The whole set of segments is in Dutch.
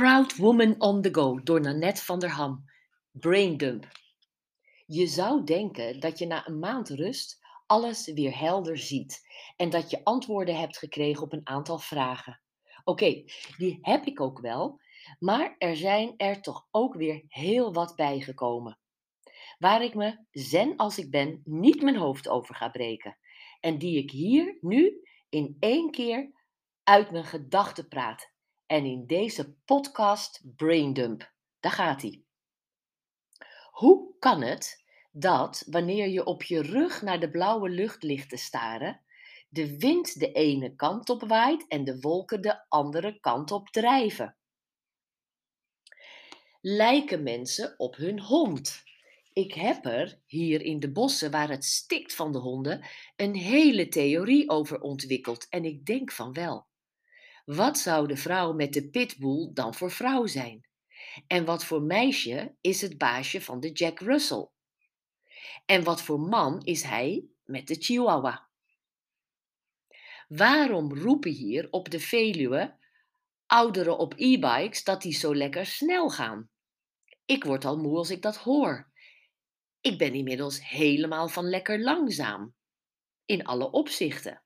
Proud Woman on the Go door Nanette van der Ham. Braindump. Je zou denken dat je na een maand rust alles weer helder ziet en dat je antwoorden hebt gekregen op een aantal vragen. Oké, die heb ik ook wel, maar er zijn er toch ook weer heel wat bijgekomen. Waar ik me, zen als ik ben, niet mijn hoofd over ga breken. En die ik hier nu in één keer uit mijn gedachten praat. En in deze podcast Braindump. Daar gaat hij. Hoe kan het dat wanneer je op je rug naar de blauwe lucht ligt te staren, de wind de ene kant op waait en de wolken de andere kant op drijven? Lijken mensen op hun hond? Ik heb er hier in de bossen waar het stikt van de honden een hele theorie over ontwikkeld en ik denk van wel. Wat zou de vrouw met de pitbull dan voor vrouw zijn? En wat voor meisje is het baasje van de Jack Russell? En wat voor man is hij met de Chihuahua? Waarom roepen hier op de Veluwe ouderen op e-bikes dat die zo lekker snel gaan? Ik word al moe als ik dat hoor. Ik ben inmiddels helemaal van lekker langzaam. In alle opzichten.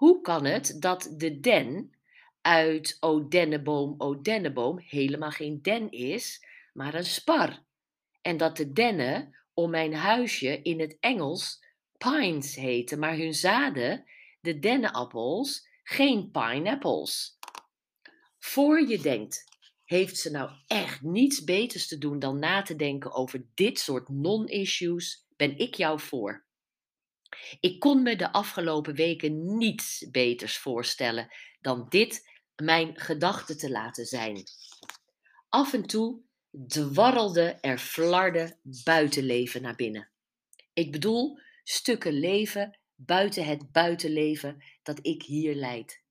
Hoe kan het dat de den uit O denneboom, O denneboom helemaal geen den is, maar een spar? En dat de dennen om mijn huisje in het Engels pines heten, maar hun zaden, de dennenappels, geen pineapples. Voor je denkt, heeft ze nou echt niets beters te doen dan na te denken over dit soort non-issues, ben ik jou voor. Ik kon me de afgelopen weken niets beters voorstellen dan dit mijn gedachten te laten zijn. Af en toe dwarrelde er flarde buitenleven naar binnen. Ik bedoel stukken leven buiten het buitenleven dat ik hier leid.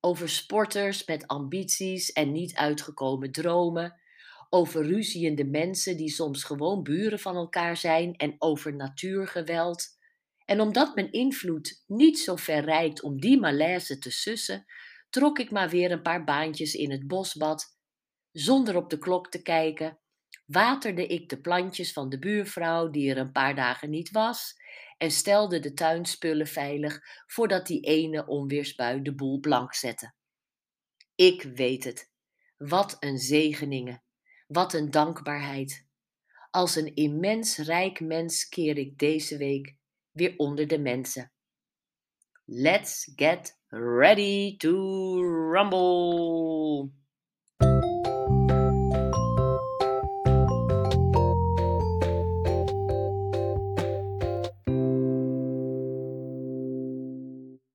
Over sporters met ambities en niet uitgekomen dromen. Over ruziende mensen die soms gewoon buren van elkaar zijn en over natuurgeweld en omdat mijn invloed niet zo ver reikt om die malaise te sussen, trok ik maar weer een paar baantjes in het bosbad. Zonder op de klok te kijken, waterde ik de plantjes van de buurvrouw die er een paar dagen niet was en stelde de tuinspullen veilig voordat die ene onweersbui de boel blank zette. Ik weet het. Wat een zegeningen. Wat een dankbaarheid. Als een immens rijk mens keer ik deze week weer onder de mensen. Let's get ready to rumble!